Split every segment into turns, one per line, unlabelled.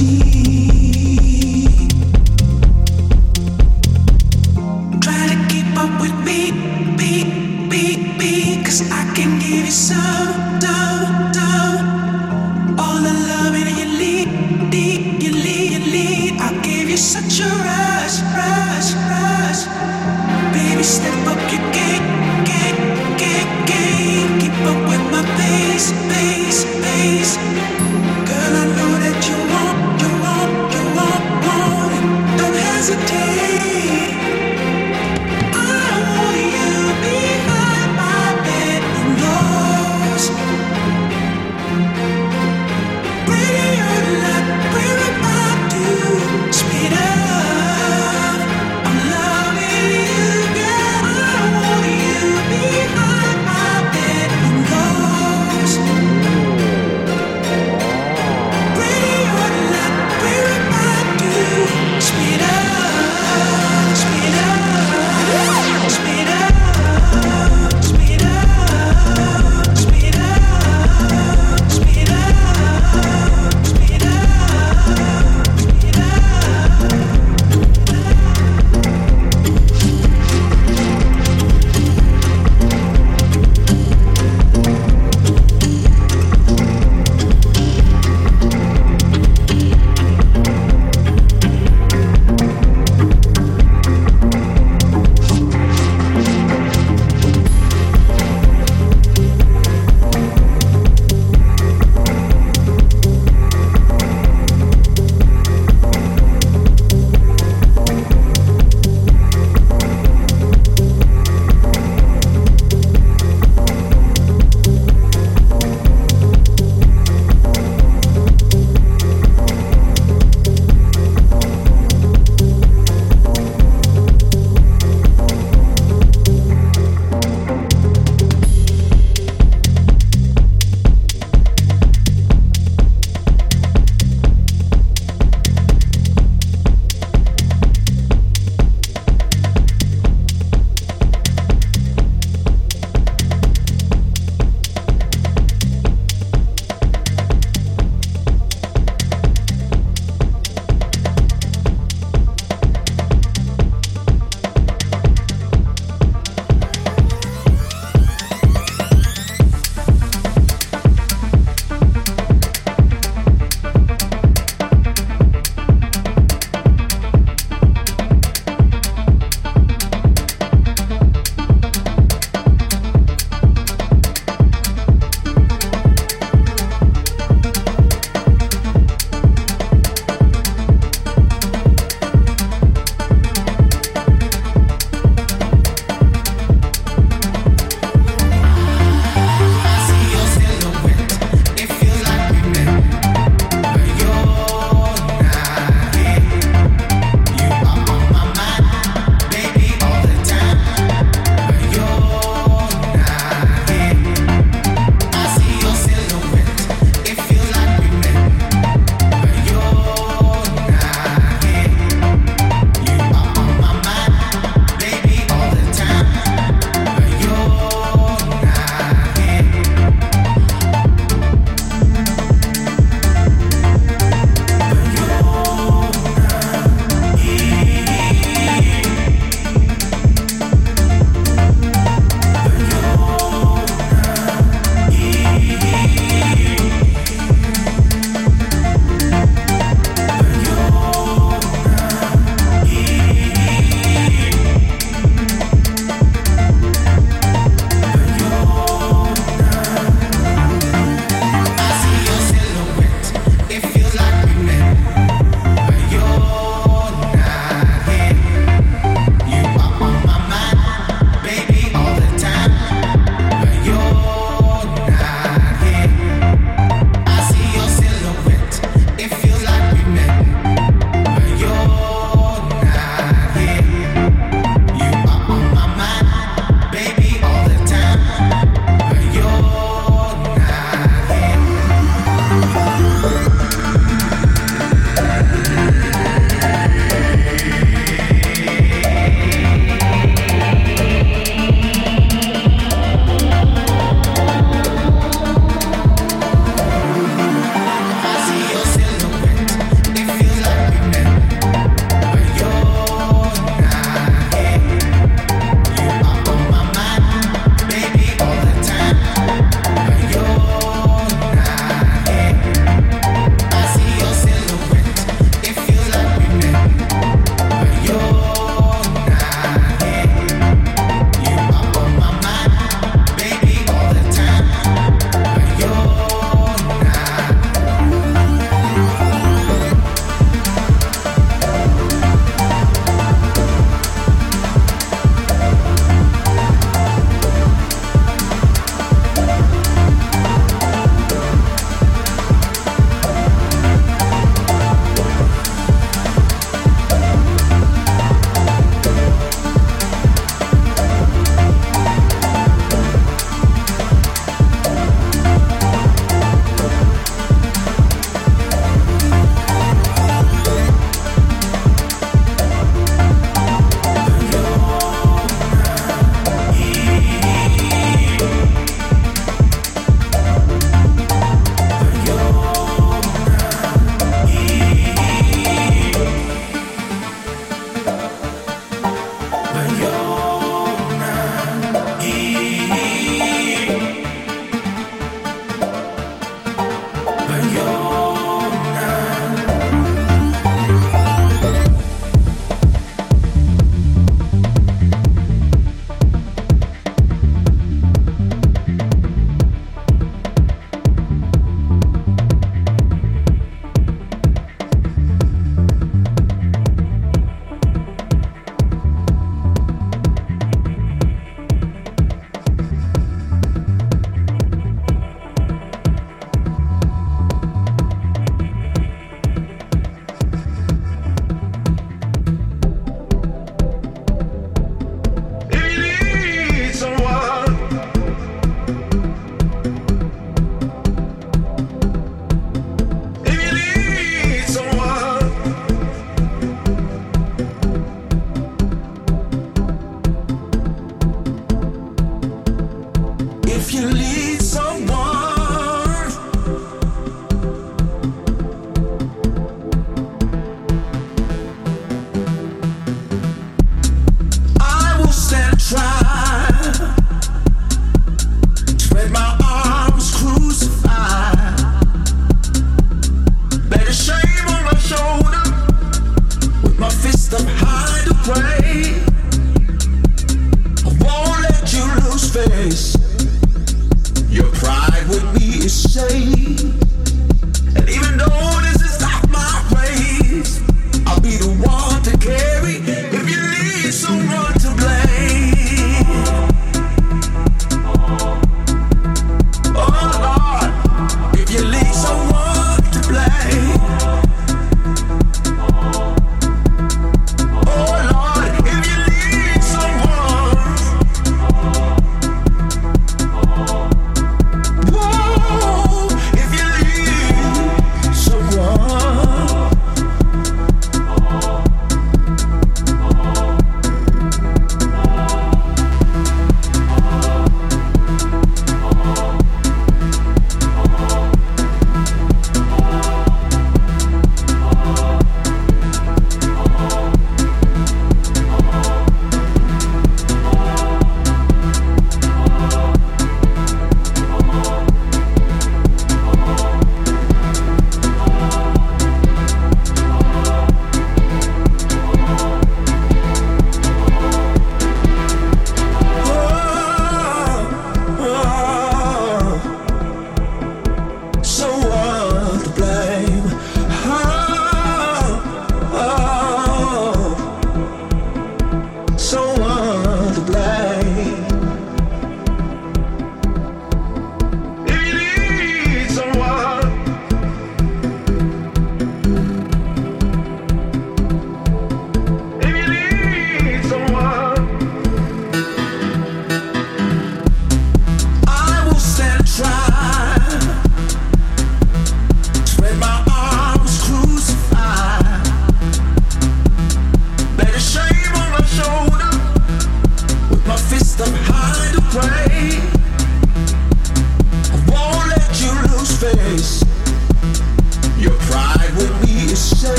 see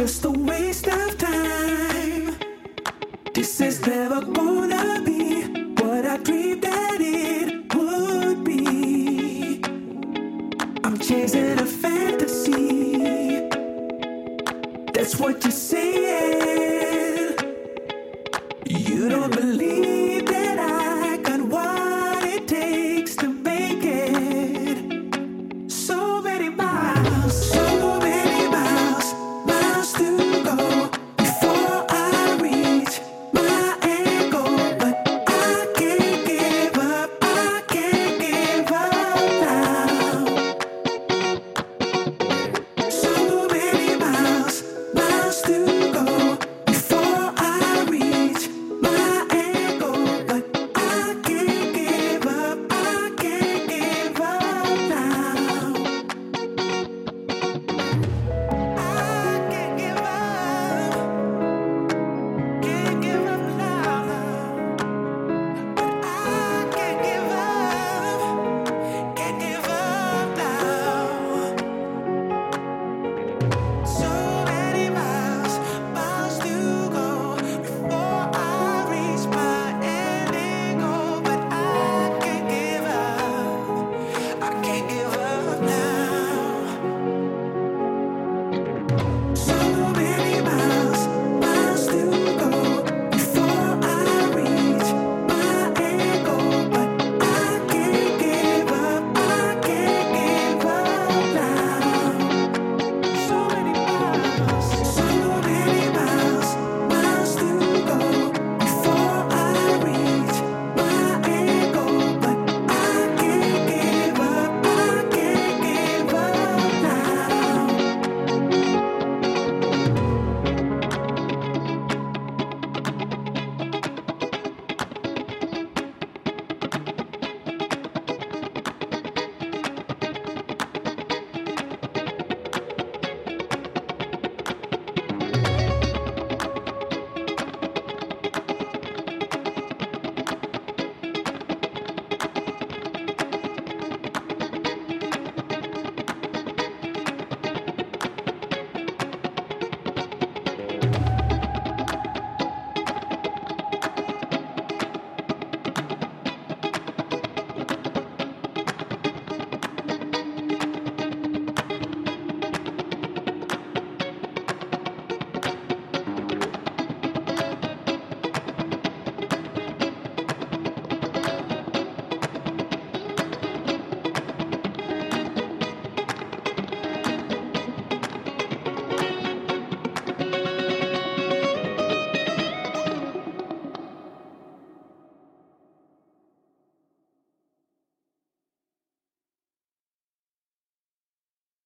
just a